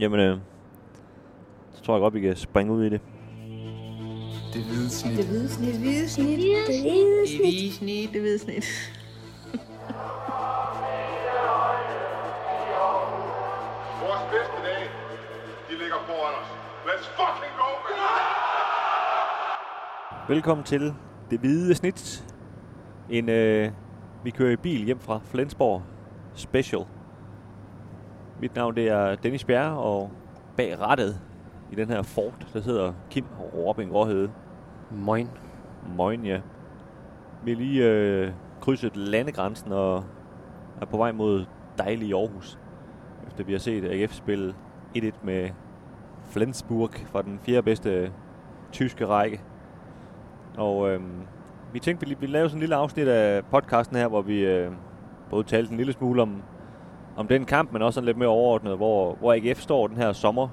Jamen, øh, så tror jeg godt, vi kan springe ud i det. Det hvide snit. Det hvide snit. Det hvide snit. Det hvide snit. Det hvide snit. Det hvide snit. Vores bedste dage, de ligger foran os. Let's fucking go, man! Velkommen til Det Hvide Snit. En, øh, vi kører i bil hjem fra Flensborg Special. Mit navn det er Dennis Bjerre, og bag rattet i den her Ford, der hedder Kim Robin Råhede. Moin. Moin, ja. Vi har lige øh, krydset landegrænsen og er på vej mod dejlige Aarhus. Efter vi har set AGF spille 1-1 med Flensburg fra den fjerde bedste tyske række. Og øh, vi tænkte, vi ville lave sådan en lille afsnit af podcasten her, hvor vi øh, både talte en lille smule om, om den kamp, men også sådan lidt mere overordnet, hvor, hvor AGF står den her sommer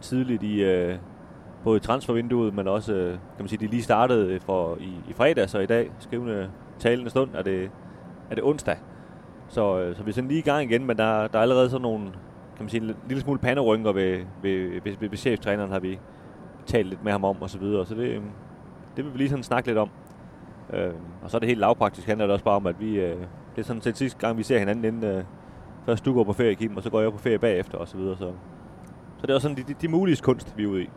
tidligt i, øh, både i transfervinduet, men også, øh, kan man sige, de lige startede øh, for, i, i fredag, så i dag, skrivende talende stund, er det, er det onsdag. Så, øh, så vi er sådan lige i gang igen, men der, der er allerede sådan nogle, kan man sige, en lille smule panderynker ved, ved, ved, ved, ved cheftræneren, har vi talt lidt med ham om, og så videre. Så det, øh, det vil vi lige sådan snakke lidt om. Øh, og så er det helt lavpraktisk, handler det også bare om, at vi, øh, det er sådan set sidste gang, vi ser hinanden, inden øh, først du går på ferie, Kim, og så går jeg på ferie bagefter, og så videre. Så, så det er også sådan de, de, de mulige kunst, vi er ude i.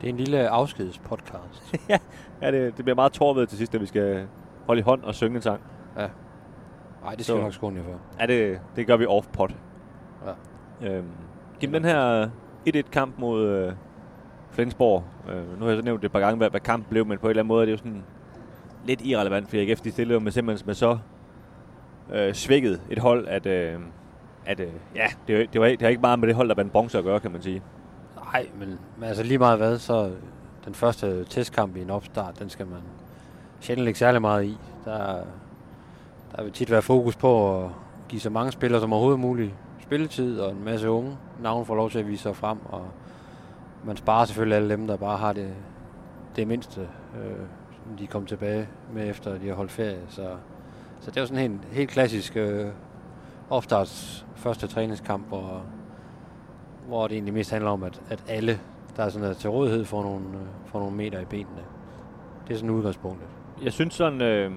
Det er en lille afskedspodcast. Ja, det, det bliver meget torvet til sidst, at vi skal holde i hånd og synge en sang. Nej, det skal Så- nok skåne for. Ja, det, det gør vi off-pot. Ja. Øhm, Kim, den her 1-1-kamp mod øh, Flensborg. Øh, nu har jeg så nævnt det et par gange, hvad, hvad kampen blev, men på en eller anden måde er det jo sådan lidt irrelevant, fordi AGF de stillede med simpelthen med så øh, svækket et hold, at, øh, at øh, ja, det, det, var, det har ikke meget med det hold, der vandt bronze at gøre, kan man sige. Nej, men, men altså lige meget hvad, så den første testkamp i en opstart, den skal man sjældent ikke særlig meget i. Der, der vil tit være fokus på at give så mange spillere som overhovedet muligt spilletid, og en masse unge navne får lov til at vise sig frem, og man sparer selvfølgelig alle dem, der bare har det, det mindste, øh, som de kom tilbage med efter de har holdt ferie. Så, så det er sådan en helt, helt klassisk øh, opstarts første træningskamp, hvor, hvor det egentlig mest handler om, at, at alle, der er sådan der til rådighed, får nogle, øh, får nogle meter i benene. Det er sådan udgangspunktet. Jeg synes sådan, øh,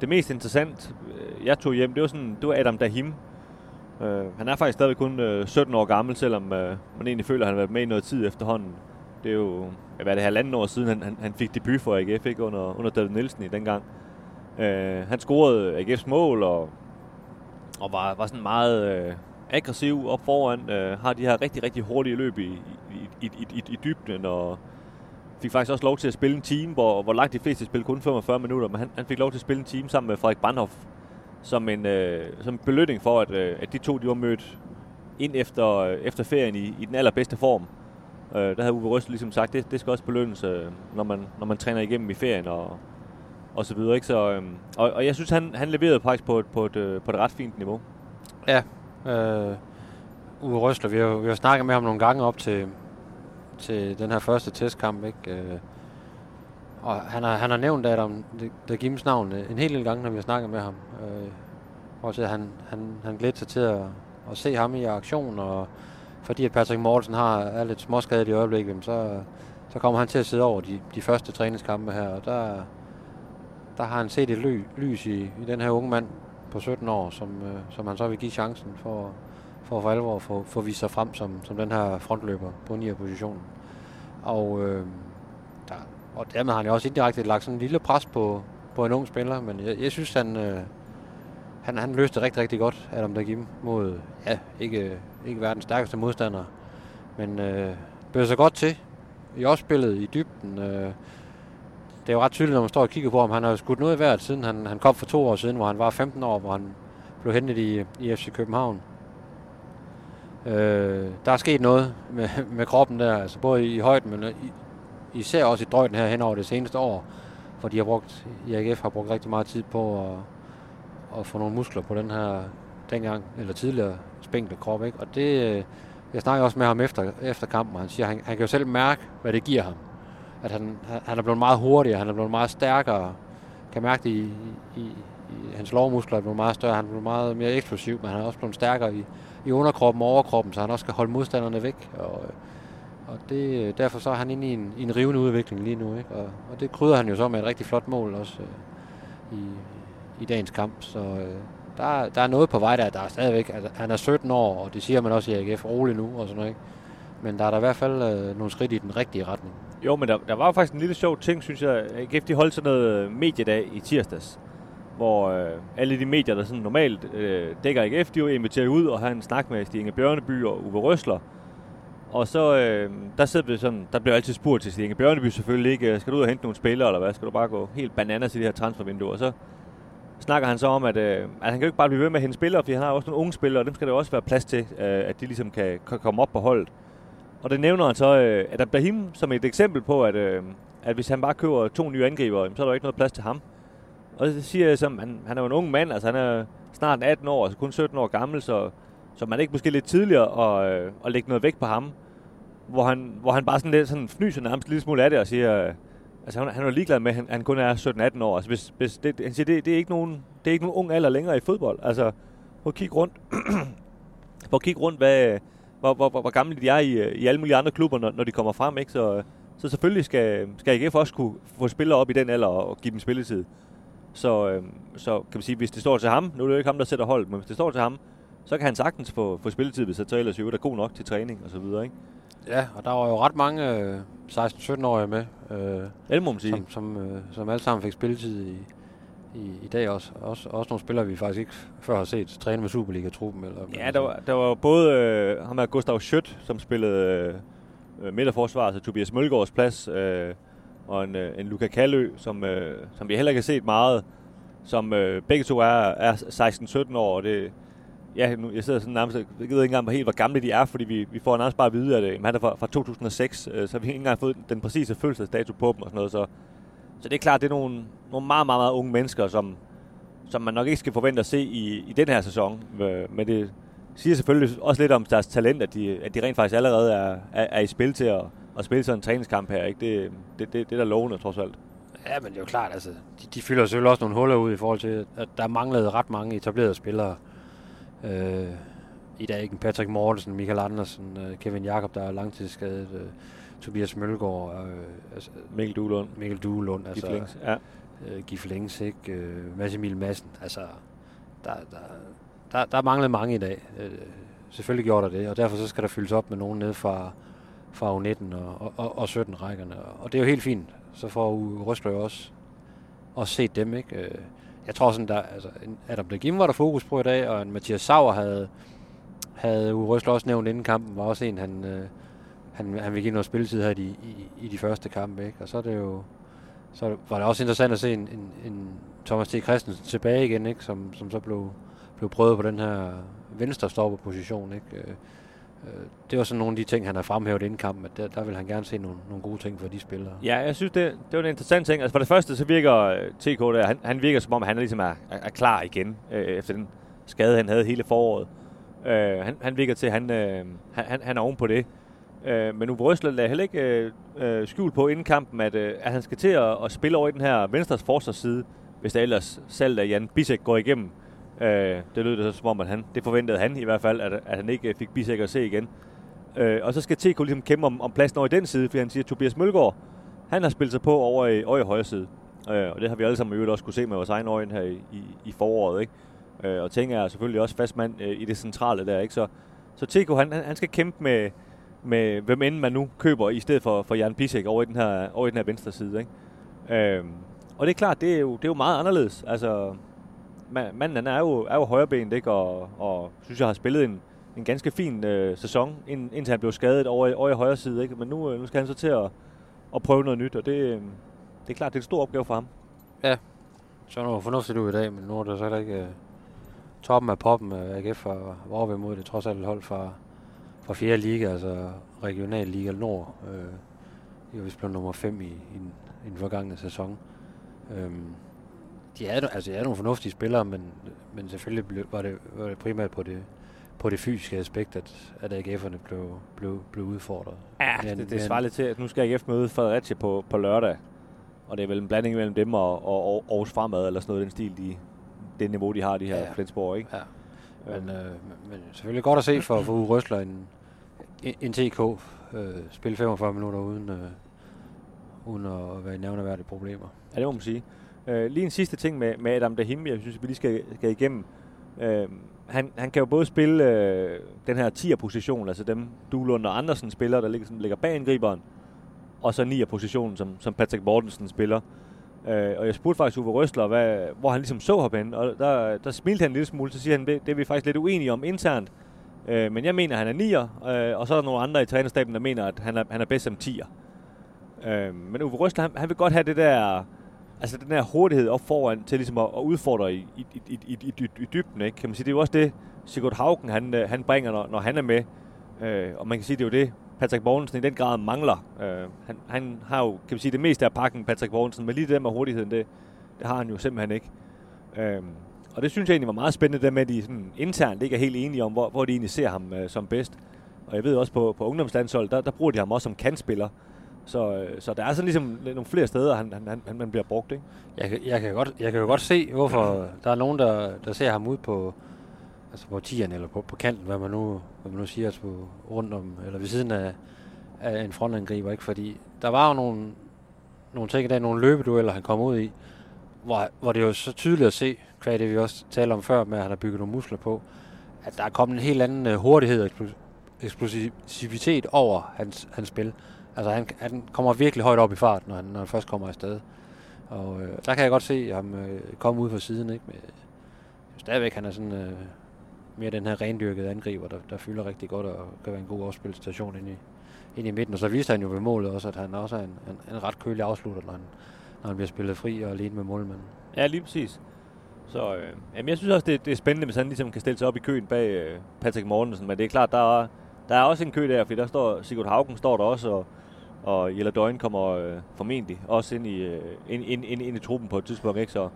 det mest interessant, øh, jeg tog hjem, det var, sådan, det var Adam Dahim. Øh, han er faktisk stadig kun øh, 17 år gammel, selvom øh, man egentlig føler, at han har været med i noget tid efterhånden. Det er jo, hvad er det, halvanden år siden, han, han, han fik debut for AGF, ikke, under, under David Nielsen i dengang. Øh, han scorede AGF's mål, og, og var, var sådan meget øh, aggressiv op foran. Øh, har de her rigtig, rigtig hurtige løb i, i, i, i, i, i dybden, og fik faktisk også lov til at spille en team, hvor, hvor langt de fleste spillede kun 45 minutter, men han, han fik lov til at spille en team sammen med Frederik Brandhoff, som en, øh, som en belønning for, at, øh, at de to de var mødt ind efter, øh, efter ferien i, i den allerbedste form. Øh, der havde Uwe Røst ligesom sagt, det, det skal også belønnes, øh, når, man, når man træner igennem i ferien og, og så videre. Ikke? Så, øh, og, og jeg synes, han, han leverede faktisk på et, på, et, øh, på et ret fint niveau. Ja, øh, Uwe Røsler, vi har, vi har snakket med ham nogle gange op til, til den her første testkamp, ikke? Øh, og han har, han har nævnt Adam der Gims navn øh, en hel del gange, når vi har snakket med ham. Øh, også til han, han, han glæder sig til at, at se ham i aktion, og fordi at Patrick Mortensen har, er lidt småskadet i øjeblikket, så, så kommer han til at sidde over de, de første træningskampe her, og der, der har han set et ly, lys i, i den her unge mand på 17 år, som, øh, som han så vil give chancen for, for for alvor at få, få vist sig frem som, som den her frontløber på 9. positionen. Og, øh, der, og dermed har han jo også indirekte lagt sådan en lille pres på, på en ung spiller, men jeg, jeg synes, han, øh, han, han løste det rigtig, rigtig godt, Adam Dagim, mod, ja, ikke, ikke verdens stærkeste modstander, men øh, bød sig godt til i opspillet i dybden. Øh, det er jo ret tydeligt, når man står og kigger på ham. Han har jo skudt noget i hvert, siden han, han kom for to år siden, hvor han var 15 år, hvor han blev hentet i, i FC København. Øh, der er sket noget med, med kroppen der, altså både i højden, men i, især også i drøjden her hen over det seneste år, for de har brugt, IAGF har brugt rigtig meget tid på at, at få nogle muskler på den her dengang, eller tidligere spinkle krop, ikke? Og det, øh, jeg snakker også med ham efter, efter kampen, og han siger, han, han kan jo selv mærke, hvad det giver ham. At han, han- er blevet meget hurtigere, han er blevet meget stærkere, kan mærke det i, i, i hans lårmuskler er blevet meget større, han er blevet meget mere eksplosiv, men han er også blevet stærkere i i underkroppen og overkroppen, så han også skal holde modstanderne væk. Og, og det, derfor så er han inde i en, i en rivende udvikling lige nu. Ikke? Og, og det krydder han jo så med et rigtig flot mål også øh, i, i dagens kamp. Så øh, der, der er noget på vej der. Der er stadigvæk, altså, han er 17 år, og det siger man også i AGF, rolig nu og sådan noget. Ikke? Men der er der i hvert fald øh, nogle skridt i den rigtige retning. Jo, men der, der var faktisk en lille sjov ting, synes jeg. AGF de holdt sådan noget øh, mediedag i tirsdags, hvor øh, alle de medier, der sådan normalt øh, dækker AGF, de jo inviteret ud og har en snak med Stig Inge Bjørneby og Uwe Røsler. Og så, øh, der sidder vi sådan, der bliver altid spurgt til Stig Inge Bjørneby selvfølgelig ikke, skal du ud og hente nogle spillere, eller hvad? Skal du bare gå helt bananas i det her transfervindue? Og så snakker han så om, at, øh, at han kan jo ikke bare blive ved med at hente spillere, fordi han har også nogle unge spillere, og dem skal der jo også være plads til, øh, at de ligesom kan, kan komme op på holdet. Og det nævner han så øh, Adam Brahim som et eksempel på, at, øh, at hvis han bare køber to nye angriber, så er der ikke noget plads til ham. Og det siger jeg som, han, han er jo en ung mand, altså han er snart 18 år, altså kun 17 år gammel, så, så man er ikke måske lidt tidligere at, øh, at lægge noget vægt på ham. Hvor han, hvor han bare sådan lidt sådan fnyser nærmest lidt smule af det og siger, øh, altså han, han er ligeglad med, at han, han kun er 17-18 år. Altså hvis, hvis det, han siger, det, det, er ikke nogen, det er ikke nogen ung alder længere i fodbold. Altså, prøv at kigge rundt. prøv at kigge rundt, hvad, hvor, hvor, hvor, hvor gamle de er i, øh, i alle mulige andre klubber, når, når de kommer frem. Ikke? Så, så selvfølgelig skal, skal AGF også kunne få spillere op i den alder og, give dem spilletid. Så, øh, så kan man sige, hvis det står til ham, nu er det jo ikke ham, der sætter hold, men hvis det står til ham, så kan han sagtens få, få spilletid, hvis han så ellers er god nok til træning og så videre, ikke? Ja, og der var jo ret mange øh, 16-17-årige med, øh, det må man sige. som, som, øh, som alle sammen fik spilletid i, i, i dag også. også. Også nogle spillere, vi faktisk ikke før har set træne med Superliga-truppen. Eller, Ja, der var, der var både øh, ham her Gustav Schødt, som spillede øh, øh midterforsvar, altså Tobias Mølgaards plads, øh, og en, øh, en Luca Kallø, som, øh, som vi heller ikke har set meget, som øh, begge to er, er 16-17 år, og det, ja, nu, jeg sidder sådan nærmest, jeg ved ikke engang helt, hvor gamle de er, fordi vi, vi får nærmest bare at vide, at øh, han er fra, fra 2006, øh, så vi har ikke engang fået den præcise fødselsdato på dem og sådan noget, så, så det er klart, det er nogle, nogle meget, meget, meget unge mennesker, som, som man nok ikke skal forvente at se i, i den her sæson, øh, men det siger selvfølgelig også lidt om deres talent, at de, at de rent faktisk allerede er, er, er i spil til at, at spille sådan en træningskamp her, ikke? Det, det, det, det er da lovende, trods alt. Ja, men det er jo klart, altså, de, de fylder selvfølgelig også nogle huller ud i forhold til, at der manglede ret mange etablerede spillere. Øh, I dag ikke Patrick Mortensen, Michael Andersen, øh, Kevin Jakob, der er langtidsskadet, øh, Tobias Mølgaard, øh, altså, Mikkel Duelund. Mikkel Duelund, altså, Flings. Ja. øh, Gif Længs, ikke? Øh, Mads Emil Madsen, altså, der, der, der, der manglede mange i dag. Øh, selvfølgelig gjorde der det, og derfor så skal der fyldes op med nogen ned fra, fra U19 og, og, og 17-rækkerne, og det er jo helt fint. Så får Røsler jo også, også set dem, ikke? Øh, jeg tror sådan, der, altså, Adam Blagim var der fokus på i dag, og en Mathias Sauer havde, havde Uwe Røsler også nævnt inden kampen, var også en, han, øh, han, han vil give noget spilletid her i, i, i de første kampe, ikke? Og så er det jo, så var det også interessant at se en, en, en Thomas T. Christensen tilbage igen, ikke? Som, som så blev, blev prøvet på den her venstre stopperposition, ikke? Øh, øh, det var sådan nogle af de ting, han har fremhævet inden kampen, at der, der vil han gerne se nogle, nogle gode ting for de spillere. Ja, jeg synes, det, det var en interessant ting. Altså for det første, så virker øh, TK der, han, han virker som om, han ligesom er, er, er klar igen, øh, efter den skade, han havde hele foråret. Øh, han, han virker til, at han, øh, han, han er oven på det. Øh, men Uwe lader heller ikke øh, øh, skjul på inden kampen, at, øh, at han skal til at, at spille over i den her venstres forsvarsside, hvis der ellers salg af Jan Bisek går igennem. Øh, det lød det så som om, at han, det forventede han i hvert fald, at, at han ikke fik Bisek at se igen. Øh, og så skal TK ligesom kæmpe om, om pladsen over i den side, fordi han siger, at Tobias Mølgaard, han har spillet sig på over i, over i højre side. Øh, og det har vi alle sammen i øvrigt også kunne se med vores egen øjne her i, i, i foråret. Ikke? Øh, og Ting er selvfølgelig også fast mand øh, i det centrale der. Ikke? Så, så TK, han, han skal kæmpe med, med hvem end man nu køber, i stedet for, for Jan Pisek over i den her, over i den her venstre side. Ikke? Øhm, og det er klart, det er jo, det er jo meget anderledes. Altså, manden han er jo, er jo højrebenet, ikke? Og, og synes jeg har spillet en, en ganske fin øh, sæson, ind, indtil han blev skadet over, over i højre side. Ikke? Men nu, øh, nu skal han så til at, at prøve noget nyt, og det, øh, det er klart, det er en stor opgave for ham. Ja, så er noget fornuftigt ud i dag, men nu er det så heller ikke uh, toppen af poppen øh, af AGF var over vi mod det trods alt hold fra, fra 4. liga, altså regional liga Nord. Uh, de var vist blevet nummer 5 i, i, den, i den forgangne sæson. Um, de er, altså, de er nogle fornuftige spillere, men, men selvfølgelig blev, var, det, var det primært på det, på det fysiske aspekt, at, at AGF'erne blev, blev, blev udfordret. Ja, men, det, det svarer lidt til, at nu skal AGF møde Fredericia på, på lørdag. Og det er vel en blanding mellem dem og, og, og Aarhus Fremad, eller sådan noget den stil, de, det niveau, de har, de her ja. Flensborg, ikke? Men, øh, men selvfølgelig godt at se for, for Uwe Røsler en, en, TK øh, spille 45 minutter uden, øh, uden at være i nævneværdige problemer. Ja, det må man sige. Øh, lige en sidste ting med, med Adam Dahimi, jeg synes, vi lige skal, skal igennem. Øh, han, han kan jo både spille øh, den her 10'er-position, altså dem Duelund og Andersen spiller, der ligger, sådan, ligger bag angriberen, og så 9'er-positionen, som, som Patrick Mortensen spiller. Øh, og jeg spurgte faktisk Uwe Røsler, hvad, hvor han ligesom så ham hen, og der, der smilte han en lille smule, så siger han, det, det er vi faktisk lidt uenige om internt. Øh, men jeg mener, at han er nier, øh, og så er der nogle andre i trænerstaben, der mener, at han er, han er bedst som tier. Øh, men Uwe Røsler, han, han vil godt have det der, altså den der hurtighed op foran til ligesom at, at udfordre i, i, i, i, i, i, dybden, ikke? Kan man sige, det er jo også det, Sigurd Haugen, han, øh, han bringer, når, når han er med. Øh, og man kan sige, det er jo det, Patrick Borgensen i den grad mangler. Øh, han, han har jo, kan man sige, det meste af pakken, Patrick Borgensen, men lige det der med hurtigheden, det, det har han jo simpelthen ikke. Øh, og det synes jeg egentlig var meget spændende, det med, at de sådan internt ikke er helt enige om, hvor, hvor de egentlig ser ham øh, som bedst. Og jeg ved også på, på ungdomslandshold, der, der bruger de ham også som kantspiller. Så, øh, så der er sådan ligesom nogle flere steder, han, han, han, han bliver brugt, ikke? Jeg, jeg, kan godt, jeg kan jo godt se, hvorfor der er nogen, der, der ser ham ud på, altså på tieren eller på, på kanten, hvad man nu, hvad man nu siger, altså på, rundt om, eller ved siden af, af en frontangriber, ikke? Fordi der var jo nogle, nogle ting i dag, nogle løbedueller, han kom ud i, hvor, hvor det er jo så tydeligt at se, hvad det vi også talte om før, med at han har bygget nogle muskler på, at der er kommet en helt anden øh, hurtighed og eksplosivitet over hans, hans spil. Altså han, han kommer virkelig højt op i fart, når han, når han først kommer afsted. Og øh, der kan jeg godt se ham øh, komme ud fra siden, ikke? Men, stadigvæk han er sådan øh, mere den her rendyrkede angriber, der, der fylder rigtig godt og kan være en god afspilstation ind i, ind i midten. Og så viste han jo ved målet også, at han også er en, en, en ret kølig afslutter, når han, når han bliver spillet fri og alene med målmanden. Ja, lige præcis. Så øh, jamen, jeg synes også, det, det er spændende, hvis han ligesom kan stille sig op i køen bag øh, Patrick Mortensen. Men det er klart, der er, der er også en kø der, fordi der står Sigurd Haugen står der også, og, og Jelle Døgn kommer øh, formentlig også ind i, øh, ind, ind, ind, ind i truppen på et tidspunkt. Ikke? Så,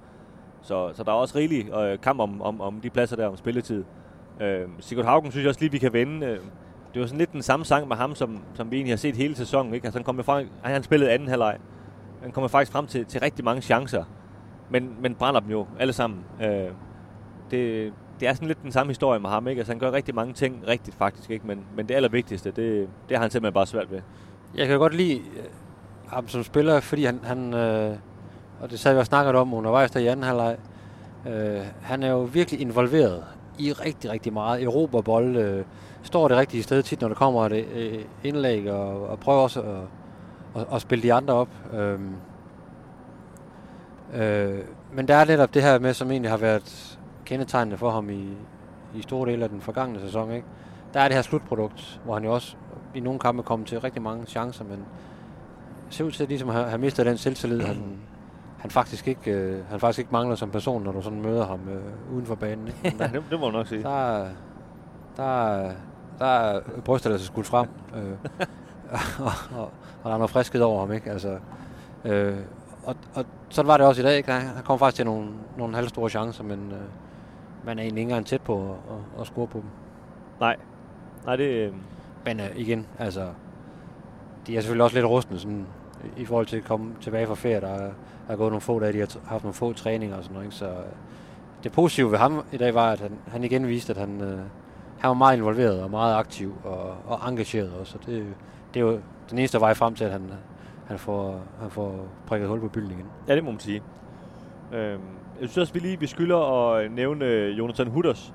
så, så der er også rigelig øh, kamp om, om, om de pladser der om spilletid. Øh, Sigurd Haugen synes jeg også lige, vi kan vende. Øh, det var sådan lidt den samme sang med ham, som, som vi egentlig har set hele sæsonen. Ikke? Altså, han, kom med frem, han spillede anden halvleg. Han kommer faktisk frem til, til rigtig mange chancer men, men brænder dem jo alle sammen. Øh, det, det er sådan lidt den samme historie med ham, ikke? Altså, han gør rigtig mange ting rigtigt faktisk, ikke? Men, men det allervigtigste, det, det har han simpelthen bare svært ved. Jeg kan godt lide øh, ham som spiller, fordi han, han øh, og det sad vi og snakket om undervejs der i anden halvleg, øh, han er jo virkelig involveret i rigtig, rigtig meget. Europa bold, øh, står det rigtige sted tit, når der kommer et øh, indlæg, og, og prøver også at, og, at spille de andre op. Øh, øh, men der er netop det her med, som egentlig har været kendetegnende for ham i, i store dele af den forgangne sæson, ikke? Der er det her slutprodukt, hvor han jo også i nogle kampe kom til rigtig mange chancer, men ser ud til ligesom have, have mistet den selvtillid, han, han, faktisk ikke, øh, han faktisk ikke mangler som person, når du sådan møder ham øh, uden for banen. Ikke? Men Ja, det, det må man nok sige. der, er- der, er- der er brystet altså skudt frem, øh, og, og, og der er noget friskhed over ham, ikke? Altså, øh, og, og sådan var det også i dag, ikke? Han, han kom faktisk til nogle, nogle halvstore chancer, men øh, man er egentlig ikke engang tæt på at, at, at score på dem. Nej. Nej, det... Øh, Men øh, igen, altså, de er selvfølgelig også lidt rustne sådan, i forhold til at komme tilbage fra ferie. Der er, er gået nogle få dage, de har haft nogle få træninger og sådan noget. Ikke? Så øh, det positive ved ham i dag var, at han, han igen viste, at han, øh, han var meget involveret og meget aktiv og, og engageret også. Og det, det er jo den eneste vej frem til, at han, han, får, han får prikket hul på bylden igen. ja, det må man sige. Øh, jeg synes også, vi lige vi skylder at øh, nævne øh, Jonathan Hutters,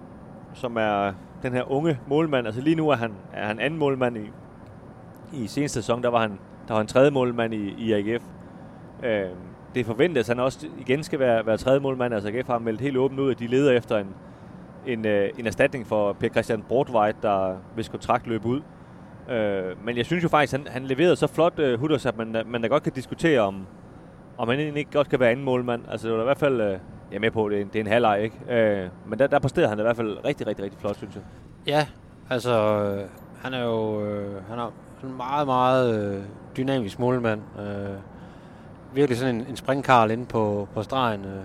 som er den her unge målmand. Altså lige nu er han, er han anden målmand i, i seneste sæson. Der var han, der var en tredje målmand i, i AGF. Øh, det forventes, at han også igen skal være, være tredje målmand. Altså AGF har meldt helt åbent ud, at de leder efter en, en, øh, en erstatning for Per Christian Bortveit, der hvis kontrakt løb ud. Øh, men jeg synes jo faktisk, at han, han leverede så flot øh, Hutters, at man, man da godt kan diskutere om, om han egentlig ikke godt kan være anden målmand. Altså det var i hvert fald, øh, jeg er med på, det er en, det er en halvleg, ikke? Øh, men der, der præsterede han i hvert fald rigtig, rigtig, rigtig flot, synes jeg. Ja, altså, øh, han er jo øh, han er sådan en meget, meget øh, dynamisk målmand. Øh, virkelig sådan en, en springkarl inde på, på stregen. Øh,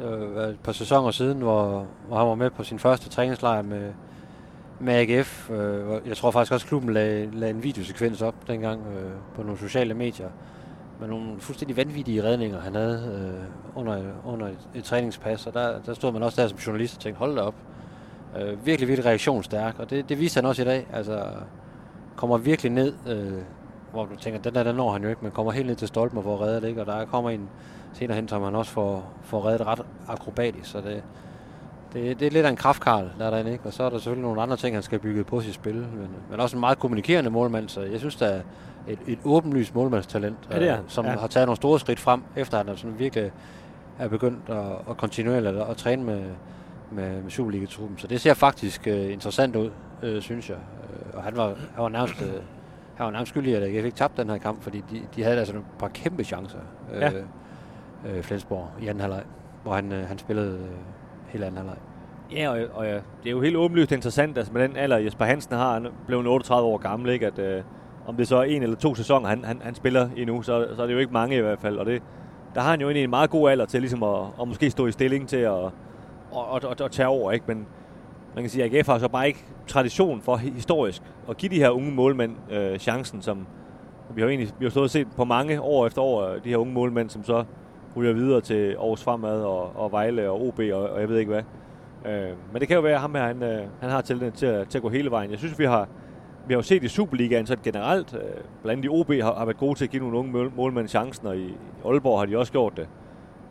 øh et par sæsoner siden, hvor, hvor han var med på sin første træningslejr med, med AGF. Øh, jeg tror faktisk også, klubben lagde, lagde en videosekvens op dengang øh, på nogle sociale medier. Med nogle fuldstændig vanvittige redninger, han havde øh, under, under et, et træningspas. Og der, der stod man også der som journalist og tænkte, hold da op. Øh, virkelig, virkelig reaktionsstærk, og det, det viser han også i dag. Altså, kommer virkelig ned, øh, hvor du tænker, den der, den når han jo ikke, men kommer helt ned til stolpen og får reddet det, ikke? og der kommer en senere hen, som han også får, får reddet ret akrobatisk, så det, det, det er lidt af en kraftkarl, der er derinde, ikke? og så er der selvfølgelig nogle andre ting, han skal bygge på sit spil, men, men også en meget kommunikerende målmand, så jeg synes, der er et, et åbenlyst målmandstalent, Ja, det er øh, som Ja. har taget nogle store skridt frem, efter han er sådan virkelig er begyndt at, at kontinuerligt at, at træne med, med, med Superliga-truppen. Så det ser faktisk øh, interessant ud, øh, synes jeg. Øh, og han var, han var nærmest... Øh, han var nærmest skyldig, at AGF ikke tabte den her kamp, fordi de, de havde altså nogle par kæmpe chancer, øh, Ja. øh, Flensborg, i anden halvleg, hvor han, øh, han spillede øh, hele anden halvleg. Ja, og, og ja, det er jo helt åbenlyst interessant, altså med den alder, Jesper Hansen har, han blev 38 år gammel, ikke? At, øh, om det så er en eller to sæsoner, han, han, han spiller endnu, så, så er det jo ikke mange i hvert fald, og det, der har han jo egentlig en meget god alder til ligesom at, at måske stå i stilling til at, at, at, at, at tage over, ikke? Men man kan sige, at AGF har så bare ikke tradition for historisk at give de her unge målmænd øh, chancen, som vi har jo egentlig vi har stået og set på mange år efter år, øh, de her unge målmænd, som så ryger videre til Aarhus Fremad og, og Vejle og OB og, og jeg ved ikke hvad. Øh, men det kan jo være, at ham her, han, øh, han har til, til at, til at gå hele vejen. Jeg synes, vi har, vi har jo set i Superligaen så generelt, øh, blandt andet i OB har, har været gode til at give nogle unge målmænd chancen, og i, i Aalborg har de også gjort det.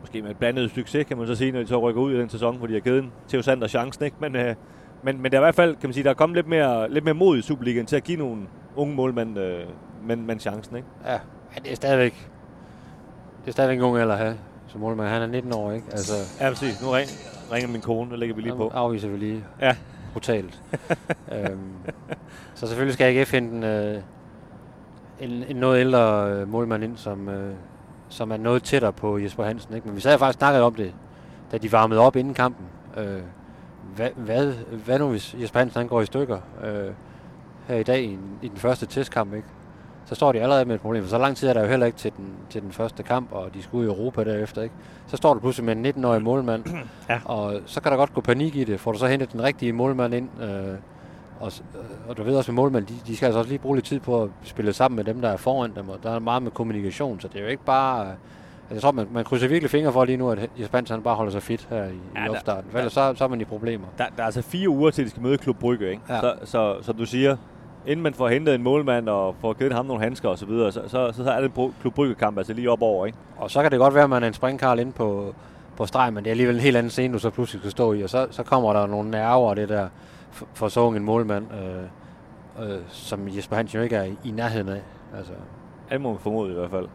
Måske med et blandet succes, kan man så sige, når de så rykker ud i den sæson, hvor de har givet en Theo Sander chancen. Ikke? Men, øh, men, men der er i hvert fald, kan man sige, der er kommet lidt mere, lidt mere mod i Superligaen til at give nogle unge målmænd øh, men, men chancen. Ikke? Ja, men det er stadigvæk, det er stadigvæk en ung alder at have som målmand. Han er 19 år, ikke? Altså, Ja, præcis. Nu ring, ringer min kone, der lægger vi lige på. afviser vi lige Ja. brutalt. øhm, så selvfølgelig skal AGF hente en, øh, en, en noget ældre øh, målmand ind, som, øh, som er noget tættere på Jesper Hansen. Ikke? Men vi sad faktisk snakket om det, da de varmede op inden kampen. Øh, hvad, hvad, hvad nu, hvis Jesper Hansen han går i stykker øh, her i dag i, i den første testkamp? Ikke? Så står de allerede med et problem, for så lang tid er der jo heller ikke til den, til den første kamp, og de skal ud i Europa derefter. Ikke? Så står du pludselig med en 19-årig målmand, Ja. og så kan der godt gå panik i det. Får du så hentet den rigtige målmand ind, øh, og, øh, og du ved også med målmænd, de, de skal altså også lige bruge lidt tid på at spille sammen med dem, der er foran dem, og der er meget med kommunikation, så det er jo ikke bare... Altså, jeg tror, man, man krydser virkelig fingre for lige nu, at Hansen han bare holder sig fit her i, Ja, i opstarten, for ellers så, så er man i problemer. Der, der er altså fire uger til, de skal møde Klub Brygge, ikke? Ja. Så, så, som du siger, inden man får hentet en målmand og får givet ham nogle handsker og så videre, så, så, så, så er det en Klub Brygge-kamp altså lige op over, ikke? Og så kan det godt være, at man er en springkarl inde på, på streg, men det er alligevel en helt anden scene, du så pludselig skal stå i, og så, så kommer der nogle nerver og det der for, for så ung en målmand, øh, øh, som Jesper Hansen jo ikke er i, i nærheden af. Altså, Det må man formode i hvert fald.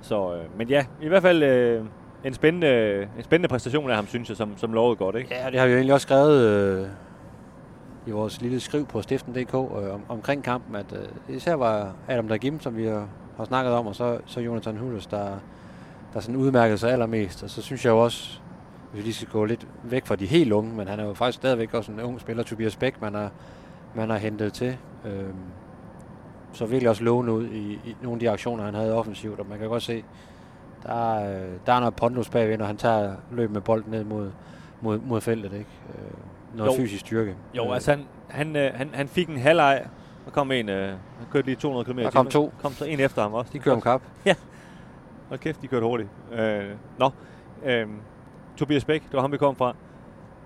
Så, øh, men ja, i hvert fald øh, en, spændende, en spændende præstation af ham, synes jeg, som, som lovede godt, ikke? Ja, det har vi jo egentlig også skrevet øh, i vores lille skriv på stiften.dk øh, om, omkring kampen, at øh, især var Adam Dagim, som vi har, har snakket om, og så, så Jonathan Hullers, der, der sådan udmærkede sig allermest. Og så synes jeg jo også, hvis vi lige skal gå lidt væk fra de helt unge, men han er jo faktisk stadigvæk også en ung spiller, Tobias Bæk, man har, man har hentet til. Øh, så virkelig også lovende ud i, i nogle af de aktioner, han havde offensivt, og man kan godt se, der, er, øh, der er noget pondus bagved, når han tager løb med bolden ned mod, mod, mod feltet, ikke? Øh, noget Jo. fysisk styrke. Jo, Øh, altså han, han, øh, han, han fik en halvleg. Der kom en, øh, han kørte lige 200 km Der kom to. kom så en efter ham også. De kører om kap. Hold kæft, de kørte hurtigt. Øh, nå, øh, Tobias Bæk, det var ham, vi kom fra.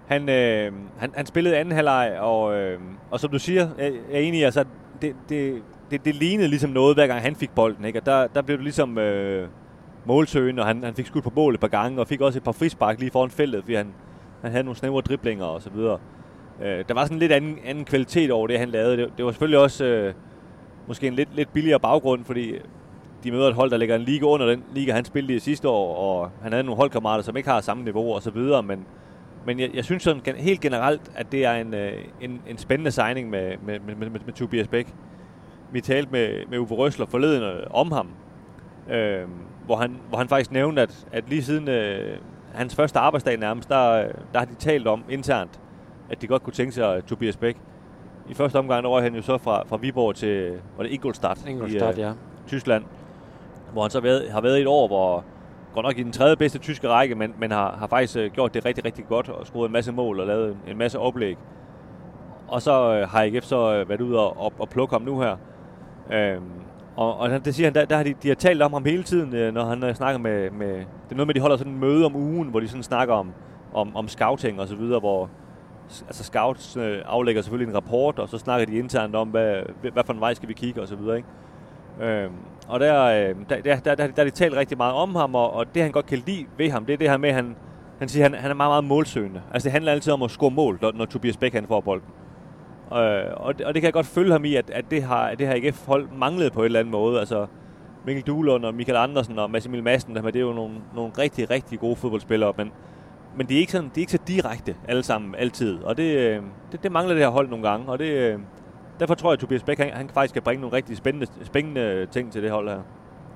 Han, øh, han, han spillede anden halvleg, og, øh, og som du siger, jeg, jeg er enig i, altså, det, det, det, det lignede ligesom noget, hver gang han fik bolden. Ikke? Og der, der blev det ligesom øh, målsøgende, og han, han fik skudt på mål et par gange, og fik også et par frispark lige foran feltet, fordi han, han havde nogle snævre driblinger og så videre. Øh, der var sådan lidt anden, anden kvalitet over det, han lavede. Det, det var selvfølgelig også øh, måske en lidt, lidt billigere baggrund, fordi de møder et hold, der ligger en liga under den liga, han spillede i sidste år, og han havde nogle holdkammerater, som ikke har samme niveau og så videre, men, men jeg, jeg synes sådan helt generelt, at det er en, øh, en, en spændende signing med, med, med, med, med Tobias Bæk. Vi talte med, med Uwe Røsler forleden øh, om ham, øh, hvor, han, hvor han faktisk nævnte, at, at lige siden øh, hans første arbejdsdag nærmest, der, øh, der har de talt om internt, at de godt kunne tænke sig Tobias Bæk. I første omgang der røg han jo så fra, fra Viborg til var det Ingolstadt, Ingolstadt, i øh, ja. Tyskland, hvor han så været, har været i et år, hvor går nok i den tredje bedste tyske række, men, men har, har faktisk øh, gjort det rigtig, rigtig godt og scoret en masse mål og lavet en, en masse oplæg. Og så øh, har AGF så øh, været ude og, og, og plukke ham nu her. Øhm, og, og det siger han, der, der har de, de har talt om ham hele tiden, øh, når han øh, snakker med, med... Det er noget med, at de holder sådan en møde om ugen, hvor de sådan snakker om, om, om scouting og så videre, hvor, altså scouts øh, aflægger selvfølgelig en rapport, og så snakker de internt om, hvad, hvad for en vej skal vi kigge og så videre, ikke? Øhm, og øh, der, der, der, der, der, der de talt rigtig meget om ham, og, og det han godt kan lide ved ham, det er det her med, at han, han siger, han, han er meget, meget målsøgende. Altså det handler altid om at score mål, når, når Tobias Beck han får bolden. Øh, og, det, og det kan jeg godt følge ham i, at, at det har det har AGF hold manglet på en eller anden måde. Altså Mikkel Duhlund og Michael Andersen og Massimil Emil Madsen, det er jo nogle, nogle rigtig, rigtig gode fodboldspillere, men, men de er, ikke sådan, de er ikke så direkte alle sammen altid. Og det, øh, det, det mangler det her hold nogle gange, og det, øh, derfor tror jeg, at Tobias Bæk han, han faktisk kan bringe nogle rigtig spændende, spændende ting til det hold her.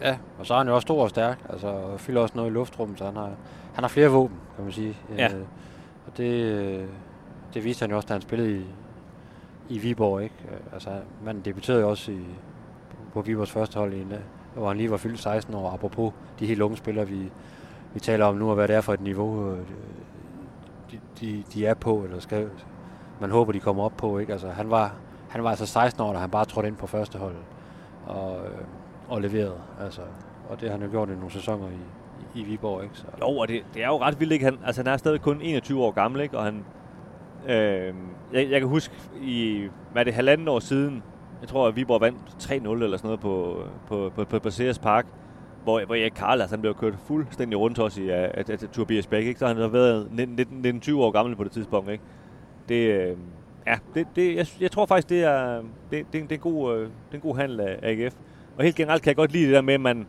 Ja, og så er han jo også stor og stærk, altså og fylder også noget i luftrummet, så han har, han har flere våben, kan man sige. Ja. Øh, og det, øh, det viste han jo også, da han spillede i, i Viborg, ikke? Øh, Altså, man debuterede jo også i, på Viborgs første hold, i en, hvor han lige var fyldt 16 år, apropos de helt unge spillere, vi, vi taler om nu, og hvad det er for et niveau, øh, de, de, de er på, eller skal, man håber, de kommer op på, ikke? Altså, han var, han var altså 16 år, da han bare trådte ind på første hold, og, øh, og leverede, altså, og det har han jo gjort i nogle sæsoner i, i, i Viborg, ikke? Så, Jo, og det, det er jo ret vildt, ikke? Han, altså, han er stadig kun 21 år gammel, ikke? Og han, øh, jeg, jeg kan huske, i, hvad er det, halvanden år siden, jeg tror, at Viborg vandt 3-0 eller sådan noget på, på, på, på, på Sears Park, hvor, hvor Erik Karl, altså, han blev kørt fuldstændig rundt også i at, at, at Tobias Bæk, ikke? Så han har været 19-20 år gammel på det tidspunkt, ikke? Det, øh, ja, det, det, jeg, jeg tror faktisk, det er, det, det, det, er en god, øh, det er en god handel af AGF. Og helt generelt kan jeg godt lide det der med, at man,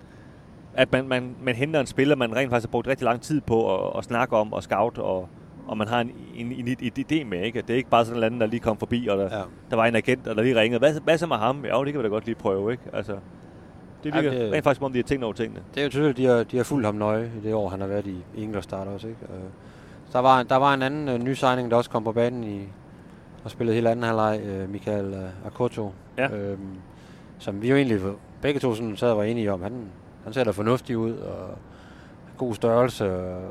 at man, man, man henter en spiller, man rent faktisk har brugt rigtig lang tid på at, at snakke om og scout, og, og man har en, en, en, en idé med, ikke? At det er ikke bare sådan en anden, der lige kom forbi, og der, Ja. der var en agent, der lige ringede. Hvad, hvad så med ham? Ja, det kan vi da godt lige prøve, ikke? Altså, det virker det- rent faktisk, om de har tænkt over tingene. Det er jo tydeligt, de har, de har fulgt ham nøje i det år, han har været i Ingolstadt også. Ikke? Øh, der, var, der var en anden øh, ny signing, der også kom på banen i, og spillede hele anden halvleg, øh, Michael øh, Akoto. Ja. Øhm, som vi jo egentlig begge to sådan sad og var enige om. Han, han ser da fornuftig ud, og god størrelse og,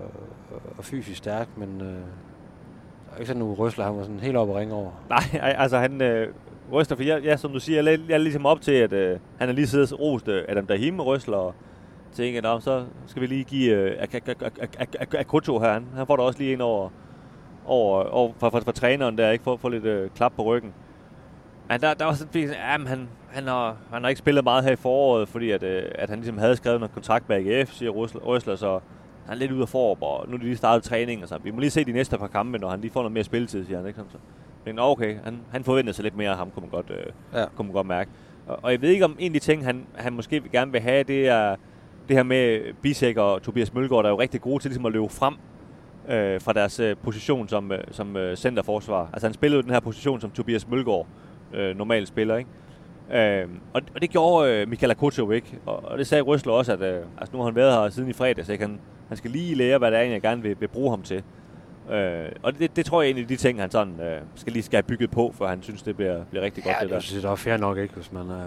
og fysisk stærk, men øh, ikke sådan en røsler, han var sådan helt oppe og ringe over. Nej, ej, altså han øh, ryster, for jeg, ja, som du siger, jeg, jeg er ligesom op til, at øh, han er lige siddet og rost øh, Adam Dahim røsler, og tænker, at så skal vi lige give øh, Ak- Ak- Ak- Ak- Ak- Ak- Akoto her. Han, han får da også lige en over, over, over fra, fra, fra, træneren der, ikke? For, for lidt øh, klap på ryggen. Men der, der var sådan fint, at han, han, har, han har ikke spillet meget her i foråret, fordi at, øh, at han ligesom havde skrevet noget kontrakt med AGF, siger Røsler, så han er lidt ude af forop, og nu er de lige startet træning, og så vi må lige se de næste par kampe, når han lige får noget mere spilletid, siger han. Ikke? Sådan, så. Men okay, han, han forventede sig lidt mere af ham, kunne man godt, øh, Ja. kunne man godt mærke. Og, og, jeg ved ikke, om en af de ting, han, han måske gerne vil have, det er det her med Bisek og Tobias Mølgaard, der er jo rigtig gode til ligesom at løbe frem øh, fra deres øh, position som, øh, som øh, centerforsvar. Altså han spillede jo den her position, som Tobias Mølgaard øh, normalt spiller, ikke? Øh, og, og det gjorde øh, Michael Akutov ikke. Og, og det sagde Røsler også, at øh, altså, nu har han været her siden i fredags, ikke? Han, han skal lige lære, hvad det er, jeg gerne vil, vil bruge ham til. Øh, og det, det tror jeg en af de ting, han sådan, øh, skal lige skal have bygget på, for han synes, det bliver, bliver rigtig godt, Ja, det det, der. synes jeg, det er fair nok ikke, hvis man er,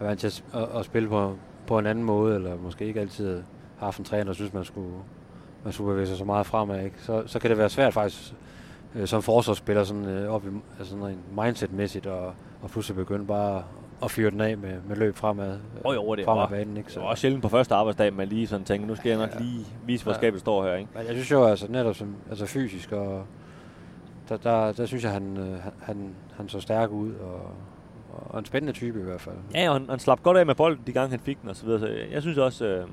er vant til at, at, at spille på, på en anden måde, eller måske ikke altid har haft en træner, der synes, man skulle, man skulle bevæge sig så meget fremad. Ikke? Så, så kan det være svært faktisk øh, som forsvarsspiller sådan, øh, op i, altså sådan en mindset-mæssigt, og, og pludselig begynde bare at fyre den af med, med løb fremad, Jo, jo, det fremad var- banen. Ikke? Det var også sjældent på første arbejdsdag, man lige sådan tænker, nu skal jeg nok Ja. lige vise, hvor Ja. skabet står her, ikke? Men jeg synes jo altså netop som, altså fysisk, og der, der, der synes jeg, han, øh, han- han, så stærk ud, og, og en spændende type i hvert fald. Ja, og han, han slap godt af med bolden, de gange han fik den og så videre. Så jeg, jeg synes også, øh,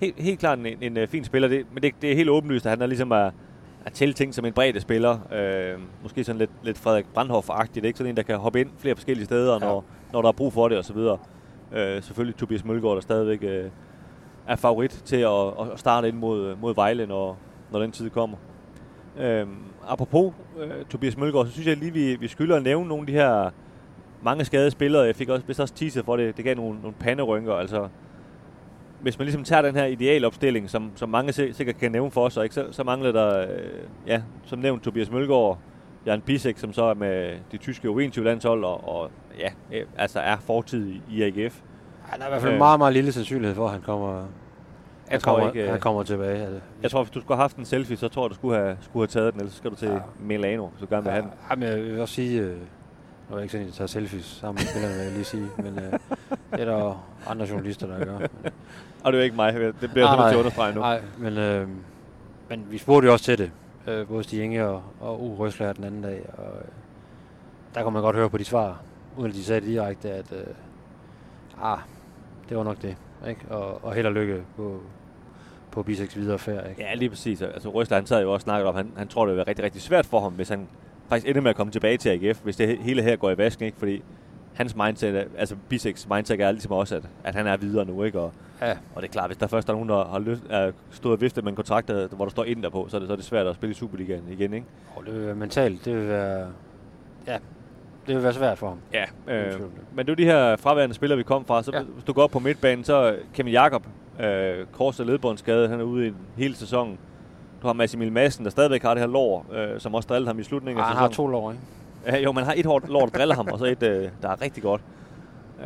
helt, helt klart en, en, en øh, fin spiller. Det, men det, det er helt åbenlyst, at han er ligesom er, er tiltænkt som en bredde spiller. Øh, måske sådan lidt, lidt Frederik Brandhoff-agtigt. Ikke sådan en, der kan hoppe ind flere forskellige steder, Ja. når, når der er brug for det og så videre. Øh, selvfølgelig Tobias Mølgaard, der stadigvæk øh, er favorit til at, at starte ind mod, mod Vejle, når, når den tid kommer. Øh, apropos øh, Tobias Mølgaard, så synes jeg lige, vi, vi skylder at nævne nogle af de her mange skadede spillere. Jeg fik også, vist også teaset for det. Det gav nogle, nogle panderynker. Altså, hvis man ligesom tager den her idealopstilling, som, som mange si- sikkert kan nævne for sig, ikke? Så, så mangler der, øh, ja, som nævnt, Tobias Mølgaard, Jan Bisek, som så er med de tyske U21-landshold, og, og ja, øh, altså er fortid i, AGF. Han er i hvert fald Øh. meget, meget lille sandsynlighed for, at han kommer, han tror kommer, ikke, øh, han kommer tilbage. Altså, Jeg tror, hvis du skulle have haft en selfie, så tror jeg, du skulle have, skulle have taget den, ellers så skal du til ja. Ja. Milano, hvis du gerne vil have den. Ja, men jeg vil også sige, øh, nu er jeg ikke sådan, at jeg tager selfies sammen med spillerne, vil jeg lige sige, men øh, det er der andre journalister, der gør. Men, Og det er ikke mig, det bliver jeg nødt til at understrege nu. Nej, men, øh, men vi spurgte jo også til det, øh, både Stig Inge og, og Uwe Røsler den anden dag. Og, øh, der kunne man godt høre på de svar, uden at de sagde direkte, at øh, ah, det var nok det. Ikke? Og, og held og lykke på, på Biseks videre færd. Ikke? Ja, lige præcis. Altså, Røsler, han sad jo også og snakket om, han, han tror, det vil være rigtig, rigtig svært for ham, hvis han faktisk ender med at komme tilbage til AGF, hvis det hele her går i vasken, ikke? Fordi hans mindset, altså Biseks mindset er ligesom også, at, at han er videre nu, ikke? Og, Ja, og det er klart, hvis der først er nogen, der har lyst, er stået og viftet med en kontrakt, der, hvor der står ind på, så er det, så er det svært at spille i Superligaen igen, ikke? og det vil være mentalt, det vil være, ja, det vil være svært for ham. Ja, øh, men det er de her fraværende spillere, vi kom fra. Så Ja. hvis du går op på midtbanen, så Kevin Jakob, øh, kors- og ledbåndsskade, han er ude i hele sæsonen. Du har Mads Emil Madsen, der stadigvæk har det her lår, øh, som også drillede ham i slutningen Ah, af han har to lår, ikke? Ja, jo, man har et hårdt lort driller ham, og så et, øh, der er rigtig godt.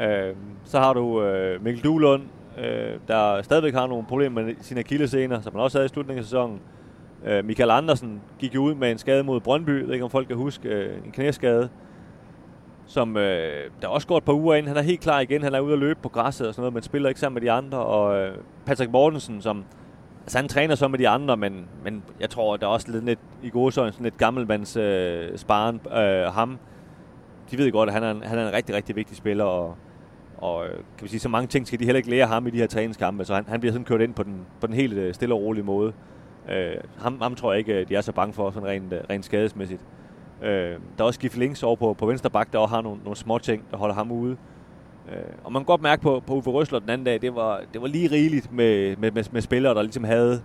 Øh, så har du øh, Mikkel Duelund, øh, der stadigvæk har nogle problemer med sine akillescener, som han også havde i slutningen af sæsonen. Øh, Michael Andersen gik jo ud med en skade mod Brøndby, jeg ved ikke om folk kan huske, øh, en knæskade, som øh, der også går et par uger ind. Han er helt klar igen, han er ude at løbe på græsset og sådan noget, men spiller ikke sammen med de andre. Og øh, Patrick Mortensen, som Altså han træner så med de andre, men, men jeg tror, der er også lidt, lidt i gode sådan lidt gammelmands øh, sparen øh, ham. De ved godt, at han er, en, han er en rigtig, rigtig vigtig spiller, og, og øh, kan vi sige, så mange ting skal de heller ikke lære ham i de her træningskampe, så han, han bliver sådan kørt ind på den, på den helt øh, stille og rolige måde. Øh, ham, ham tror jeg ikke, de er så bange for, sådan rent, øh, rent skadesmæssigt. Øh, der er også Gif Links over på, på venstre bak, der også har nogle, nogle små ting, der holder ham ude. Øh, og man kan godt mærke på, på Uffe Røsler den anden dag, det var, det var lige rigeligt med, med, med, med spillere, der ligesom havde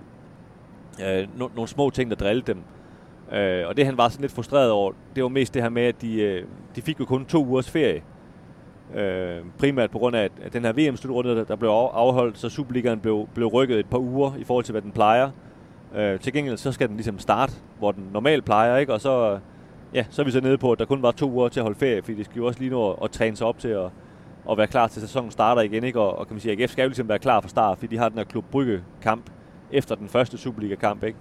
øh, no, nogle små ting, der drillede dem. Øh, og det han var sådan lidt frustreret over, det var mest det her med, at de, øh, de fik jo kun to ugers ferie. Øh, primært på grund af, at, den her VM-slutrunde, der, der blev afholdt, så Superligaen blev, blev rykket et par uger i forhold til, hvad den plejer. Øh, til gengæld så skal den ligesom starte, hvor den normalt plejer, ikke? Og så, ja, så er vi så nede på, at der kun var to uger til at holde ferie, fordi de skal jo også lige nå at, at træne sig op til at, at være klar til sæsonen starter igen, ikke? Og, og kan man sige, at AGF skal jo ligesom være klar fra start, fordi de har den her Klub Brygge-kamp efter den første Superliga-kamp, ikke?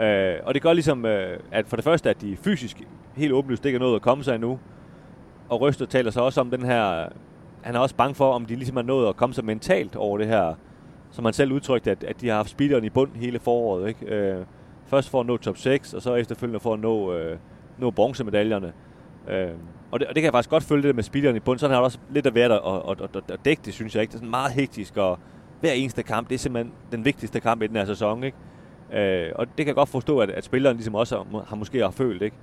Øh, og det gør ligesom, øh, at for det første, at de fysisk helt åbenlyst ikke er nået at komme sig endnu. Og Røster taler så også om den her... Han er også bange for, om de ligesom er nået at komme sig mentalt over det her, som han selv udtrykte, at, at de har haft speederen i bund hele foråret. Ikke? Øh, først for at nå top 6, og så efterfølgende for at nå, øh, nå bronzemedaljerne. Øh, og, det, og det kan jeg faktisk godt følge det med speederen i bunden. Sådan har det også lidt at være der og, og, og, og, dække det, synes jeg ikke. Det er sådan meget hektisk, og hver eneste kamp, det er simpelthen den vigtigste kamp i den her sæson. Ikke? Øh, og det kan jeg godt forstå, at, at spilleren ligesom også har, har måske har følt. Ikke?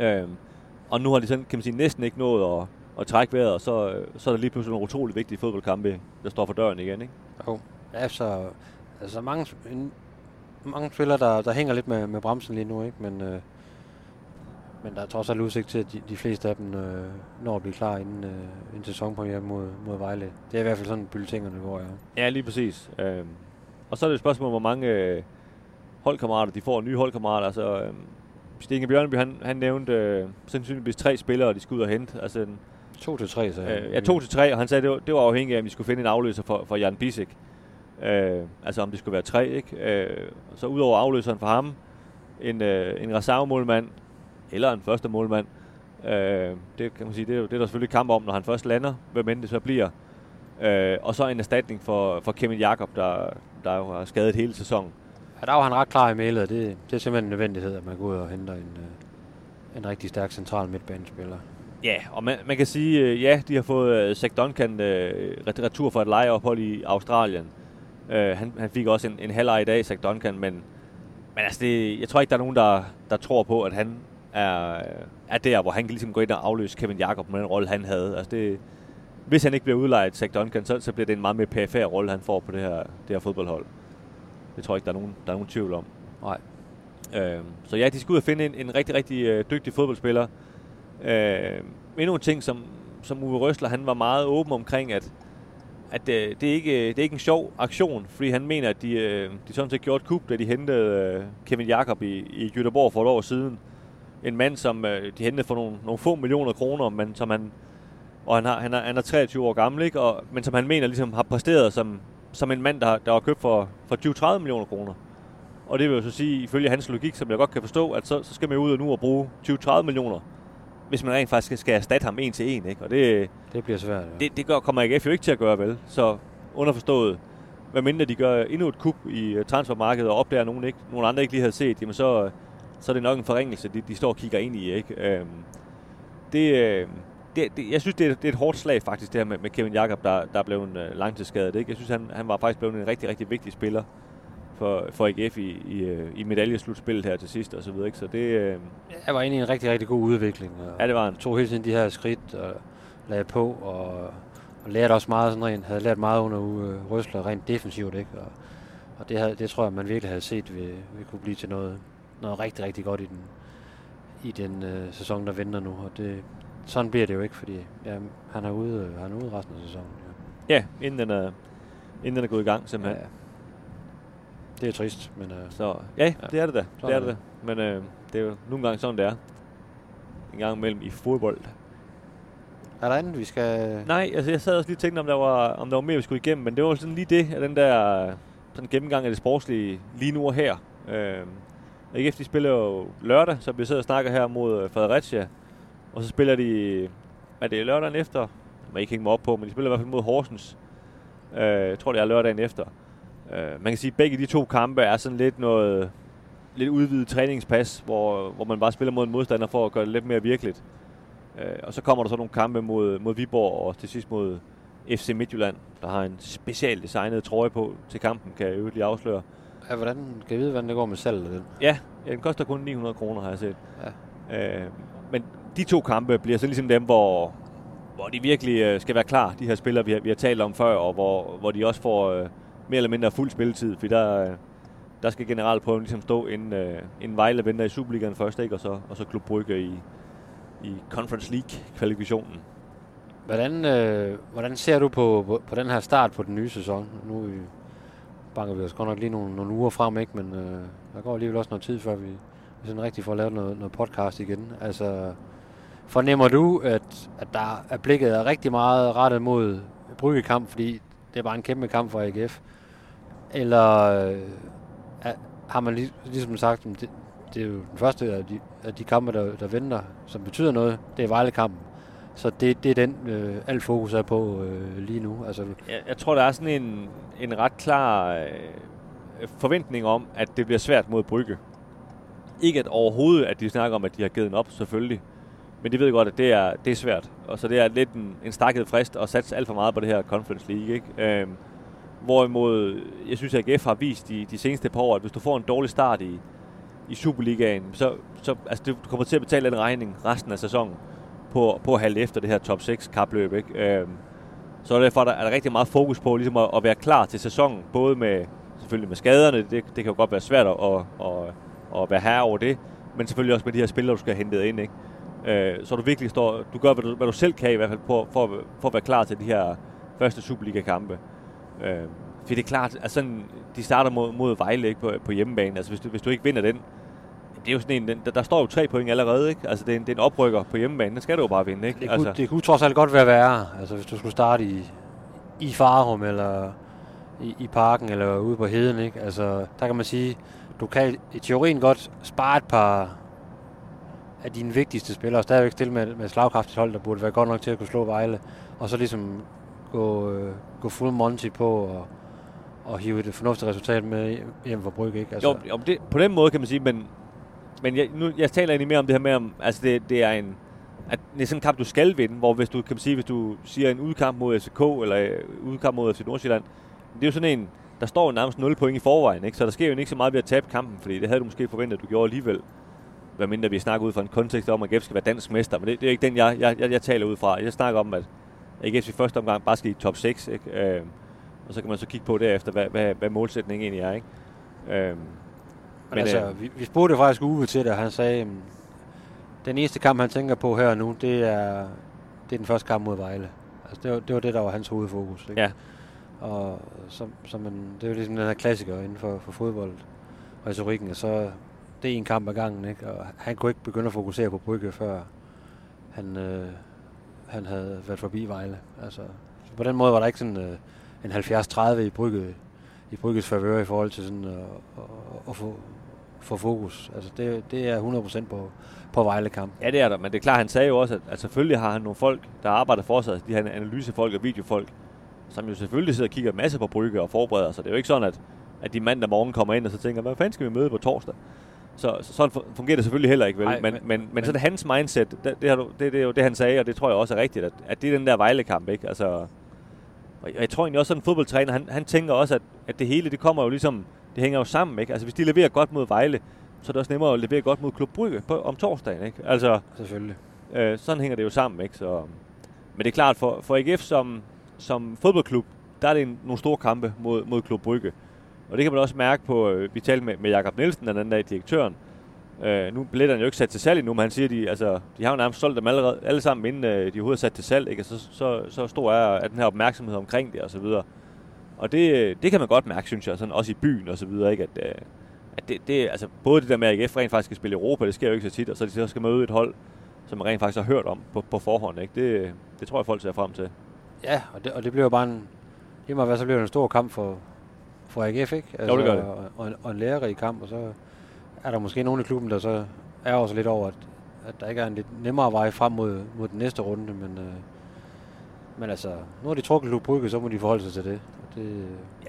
Øh, og nu har de sådan, kan man sige, næsten ikke nået at, at trække vejret, og så, så er der lige pludselig nogle utrolig vigtige fodboldkampe, der står for døren igen. Ikke? Jo. altså, så altså mange, mange spillere, der, der hænger lidt med, med bremsen lige nu, ikke? Men, øh, men der er trods alt udsigt til, at de, de fleste af dem øh, når at blive klar inden, øh, inden sæsonpremiere mod, mod Vejle. Det er i hvert fald sådan, bulletingerne går, ja. Ja, lige præcis. Øh, og så er det et spørgsmål, hvor mange øh, holdkammerater de får, nye holdkammerater. Altså, øh, Stine Bjørnby, han, han nævnte øh, sandsynligvis tre spillere, de skulle ud og hente. Altså, en, To til tre, så Øh, ja, to til tre, og han sagde, det var, det var afhængigt af, om vi skulle finde en afløser for, for Jan Bisek. Øh, altså om det skulle være tre, ikke? Øh, så udover afløseren for ham, en, øh, en reservemålmand, eller en første målmand. Øh, det kan man sige, det er, jo- det er der selvfølgelig kamp om, når han først lander, hvem end det så bliver. Øh, og så en erstatning for, for Kevin Jakob, der, der jo har skadet hele sæsonen. Ja, der var han ret klar i mailet, det, det er simpelthen en nødvendighed, at man går ud og henter en, øh, en rigtig stærk central midtbanespiller. Ja, og man, man kan sige, øh, ja, de har fået øh, Zach Duncan øh, ret- retur fra et lejeophold i Australien. Øh, han, han fik også en, en halvleg i dag, Zach Duncan, men, men altså det, jeg tror ikke, der er nogen, der, der tror på, at han er, er der, hvor han kan ligesom gå ind og afløse Kevin Jakob med den rolle, han havde. Altså det, hvis han ikke bliver udlejet, Zach Duncan, så, så bliver det en meget mere perifær rolle, han får på det her, det her fodboldhold. Det tror jeg ikke, der er nogen, der er nogen tvivl om. Nej. Øh, så ja, de skal ud og finde en, en rigtig, rigtig øh, dygtig fodboldspiller. Øh, endnu en ting, som, som Uwe Røsler, han var meget åben omkring, at, at øh, det, er ikke, det er ikke en sjov aktion, fordi han mener, at de, øh, de sådan set gjorde et kup, da de hentede øh, Kevin Jakob i, i Göteborg for et år siden. En mand, som øh, de hentede for nogle, nogle få millioner kroner, men som han, og han, har, han, er, han er 23 år gammel, ikke? Og, men som han mener ligesom har præsteret som, som en mand, der, der var købt for, for 20-30 millioner kroner. Og det vil jo så sige, ifølge hans logik, som jeg godt kan forstå, at så, så skal man ud og nu og bruge 20-30 millioner, hvis man rent faktisk skal, erstatte ham en til en. Ikke? Og det, Det bliver svært. Ja. det, det gør, kommer AGF jo ikke til at gøre vel. Så underforstået, hvad mindre de gør endnu et kup i øh, transfermarkedet og opdager nogen, ikke, nogen andre ikke lige havde set, jamen så, så er det nok en forringelse, de, de står og kigger ind i. Ikke? Øhm, det, øh, det, det, jeg synes, det er, det er et hårdt slag faktisk, det her med, med Kevin Jakob, der, der er blevet øh, langtidsskadet. Ikke? Jeg synes, han, han var faktisk blevet en rigtig, rigtig vigtig spiller for, for AGF i, i, øh, i medaljeslutspillet her til sidst og så videre. Ikke? Så det, øh, Jeg var i en rigtig, rigtig god udvikling. Og ja, det var han. tog hele tiden de her skridt og lagde på, og, og lærte også meget sådan rent, havde lært meget under uge Røsler rent defensivt, ikke? Og, og det, havde, det tror jeg, man virkelig havde set, vi, vi kunne blive til noget, noget rigtig, rigtig godt i den, i den øh, sæson, der venter nu. Og det, sådan bliver det jo ikke, fordi ja, han er ude, øh, han er ude resten af sæsonen. Ja. Ja, inden den er, inden den er gået i gang simpelthen. Ja. Det er trist, men øh, Så ja, Ja. det er det da. Det Sådan er er det da. Men øh, det er jo nogle gange sådan, det er. En gang imellem i fodbold. er der andet, vi skal... Nej, altså jeg sad også lige og tænkte, om der var, om der var mere, vi skulle igennem, men det var sådan lige det, af den der sådan gennemgang af det sportslige lige nu og her. Øh, AGF, de spiller jo lørdag, så vi sidder og snakker her mod øh, Fredericia. Og så spiller de, er det lørdagen efter? Jeg må ikke hænge mig op på, men de spiller i hvert fald mod Horsens. Øh, jeg tror, det er lørdagen efter. Øh, man kan sige, at begge de to kampe er sådan lidt noget lidt udvidet træningspas, hvor, hvor man bare spiller mod en modstander for at gøre det lidt mere virkeligt. Øh, og så kommer der så nogle kampe mod, mod Viborg og til sidst mod FC Midtjylland, der har en specielt designet trøje på til kampen, kan jeg øvrigt lige afsløre. Ja, hvordan kan jeg vide, hvordan det går med salget af den? Ja, ja, den koster kun 900 kroner, har jeg set. Ja. Øh, men de to kampe bliver så ligesom dem, hvor, hvor de virkelig øh, skal være klar, de her spillere, vi har, vi har talt om før, og hvor, hvor de også får øh, mere eller mindre fuld spilletid, for der, øh, der skal generalprøven ligesom stå, inden, øh, inden Vejle venter i Superligaen først, ikke? Og, så, og så Klub Brygge i, i Conference League-kvalifikationen. Hvordan, øh, hvordan ser du på, på, på den her start på den nye sæson? Nu øh, banker vi os godt nok lige nogle, nogle uger frem, ikke? men øh, der går alligevel også noget tid, før vi, vi sådan rigtig får lavet noget, noget podcast igen. Altså, fornemmer du, at, at der er blikket er rigtig meget rettet mod Bryggekamp, fordi det er bare en kæmpe kamp for AGF? Eller øh, er, har man lig, ligesom sagt, det, det er jo den første af de, af de kampe, der, der venter, som betyder noget, det er Vejle-kampen. Så det, det er den, øh, alt fokus er på øh, lige nu. Altså, Jeg, jeg tror, der er sådan en, en ret klar øh, forventning om, at det bliver svært mod Brygge. Ikke at overhovedet, at de snakker om, at de har givet den op, selvfølgelig. Men de ved godt, at det er, det er svært. Og så det er lidt en, en stakket frist at satse alt for meget på det her Conference League. Ikke? Øhm, hvorimod, jeg synes, at AGF har vist de, de seneste par år, at hvis du får en dårlig start i, i Superligaen, så, så altså, du kommer til at betale den regning resten af sæsonen på, på at halde efter det her top 6 kapløb. Ikke? Øhm, så derfor er der, er der rigtig meget fokus på ligesom at, at være klar til sæsonen, både med selvfølgelig med skaderne, det, det kan jo godt være svært at, at, at, at være herre over det, men selvfølgelig også med de her spillere, du skal have hentet ind. Ikke? Øh, så du virkelig står, du gør, hvad du, hvad du selv kan i hvert fald, på, for, for at være klar til de her første Superliga-kampe. Øh, for det er klart, at sådan, de starter mod, mod Vejle ikke, på, på hjemmebane. Altså hvis du, hvis du ikke vinder den, det er jo sådan en, den, der, der står jo tre point allerede, ikke? Altså det er, en, det er en oprykker på hjemmebane, den skal du jo bare vinde, ikke? det, altså, kunne, det kunne trods alt godt være værre. Altså, hvis du skulle starte i, i Farum, eller i, i parken, eller ude på heden. Ikke? Altså, der kan man sige, du kan i teorien godt spare et par af dine vigtigste spillere, og stadigvæk stille med, med slagkraftigt hold, der burde være godt nok til at kunne slå Vejle, og så ligesom gå, øh, gå full Monty på og, og hive et fornuftigt resultat med hjem for Brygge. Ikke? Altså, jo, jo det, på den måde kan man sige, men, men jeg, nu, jeg taler egentlig mere om det her med, om, altså det, det er en, at det er sådan en kamp, du skal vinde, hvor hvis du kan man sige, hvis du siger en udkamp mod SK eller øh, udkamp mod FC Nordsjælland, det er jo sådan en, der står jo nærmest 0 point i forvejen, ikke? så der sker jo ikke så meget ved at tabe kampen, fordi det havde du måske forventet, at du gjorde alligevel. Hvad mindre vi snakker ud fra en kontekst om, at GF skal være dansk mester, men det, det er ikke den, jeg, jeg, jeg, jeg taler ud fra. Jeg snakker om, at AGF i første omgang bare skal i top 6, ikke? Øh, og så kan man så kigge på derefter, hvad, hvad, hvad målsætningen egentlig er. Ikke? Øh, men, altså, øh, vi, vi spurgte faktisk Uwe til det, og han sagde, at den eneste kamp, han tænker på her og nu, det er, det er den første kamp mod Vejle. Altså, det, var, det var det, der var hans hovedfokus. Ikke? Ja. Og så, så man, det er jo ligesom den her klassiker inden for, for fodbold, retorikken, og så det er en kamp ad gangen, ikke? og han kunne ikke begynde at fokusere på Brygge, før han, øh, han havde været forbi Vejle. Altså, så på den måde var der ikke sådan øh, en 70-30 i Brygge, i Brygges favør i forhold til sådan øh, at, at, at få, få fokus. Altså det, det er 100% på, på Vejle-kamp. Ja, det er der, men det er klart, han sagde jo også, at, at selvfølgelig har han nogle folk, der arbejder for sig, de her analysefolk og videofolk, som jo selvfølgelig sidder og kigger en masse på Brygge og forbereder sig. Det er jo ikke sådan, at, at de mandag morgen kommer ind og så tænker, hvad fanden skal vi møde på torsdag? Så, så sådan fungerer det selvfølgelig heller ikke, vel? Ej, men, men- men, men, men- sådan hans mindset, det, det, har du, det, det er jo det, han sagde, og det tror jeg også er rigtigt, at, at det er den der Vejle-kamp, ikke? Altså, og jeg tror egentlig også, sådan en fodboldtræner, han, han tænker også, at, at det hele, det kommer jo ligesom, det hænger jo sammen, ikke? Altså, hvis de leverer godt mod Vejle, så er det også nemmere at levere godt mod Klub Brygge på, om torsdagen, ikke? Altså, Selvfølgelig. Øh, sådan hænger det jo sammen, ikke? Så, men det er klart, for, for AGF som, som fodboldklub, der er det en, nogle store kampe mod, mod Klub Brygge. Og det kan man også mærke på, øh, vi talte med, med Jakob Nielsen den anden dag, direktøren. Øh, nu er billetterne jo ikke sat til salg endnu, men han siger, de, altså, de har jo nærmest solgt dem allerede, alle sammen, inden øh, de overhovedet er sat til salg. Ikke? Og så, så, så stor er, er den her opmærksomhed omkring det, og så videre. Og det, det kan man godt mærke, synes jeg, sådan også i byen og så videre, ikke? At, øh, at det, det, altså, både det der med, at AGF rent faktisk skal spille Europa, det sker jo ikke så tit, og så de så skal møde et hold, som man rent faktisk har hørt om på, på forhånd. Ikke? Det, det tror jeg, folk ser frem til. Ja, og det, og det bliver jo bare en... Lige meget hvad, så bliver det en stor kamp for, for AGF, ikke? Altså, Jo, det gør det. Og, og, en, og en lærerig kamp, og så er der måske nogen i klubben, der så er også lidt over, at, at der ikke er en lidt nemmere vej frem mod, mod den næste runde, men, øh, men altså, nu har de trukket Klub Brygge, så må de forholde sig til det. Det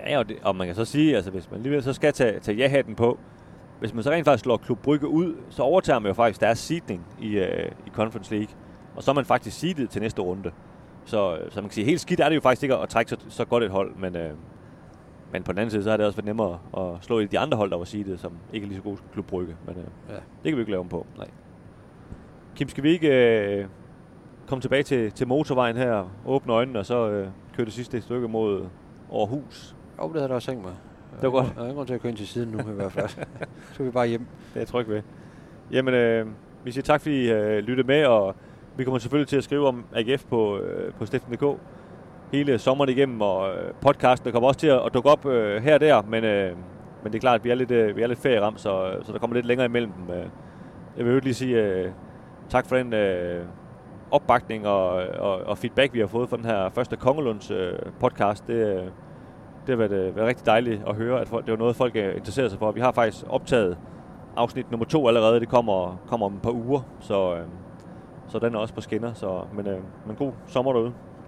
Ja, og, det, og man kan så sige, altså hvis man alligevel så skal tage, tage ja-hatten på, hvis man så rent faktisk slår Klub Brygge ud, så overtager man jo faktisk deres seedning i, øh, i Conference League. Og så er man faktisk seedet til næste runde. Så, øh, så man kan sige, helt skidt er det jo faktisk ikke at trække så, så godt et hold, men, øh, men på den anden side, så har det også været nemmere at slå i de andre hold, der var seedet, som ikke er lige så gode som Klub Brygge. Men øh, Ja. det kan vi ikke lave om på. Nej. Kim, skal vi ikke øh, komme tilbage til, til motorvejen her, åbne øjnene, og så øh, køre det sidste stykke mod Aarhus? Jo, det havde jeg da også tænkt mig. Det var godt. Jeg har ingen grund til at køre ind til siden nu, i hvert fald. så skal vi bare hjem. Det er jeg tryg ved. Jamen, øh, vi siger tak, fordi I øh, lyttede med, og vi kommer selvfølgelig til at skrive om AGF på, øh, på Stiften.dk hele sommeren igennem, og øh, podcasten kommer også til at, at dukke op øh, her og der, men, øh, men det er klart, at vi er lidt, øh, vi er lidt ferieramt, så, så der kommer lidt længere imellem dem. Øh. Jeg vil jo lige sige øh, tak for den øh, opbakning og, og, og feedback, vi har fået fra den her første Kongelunds øh, podcast. Det, øh, det har været, øh, været rigtig dejligt at høre, at folk, det var noget, folk øh, er interesseret sig for. Vi har faktisk optaget afsnit nummer to allerede. Det kommer, kommer om et par uger, så, øh, så den er også på skinner. Så, men, øh, men god sommer derude.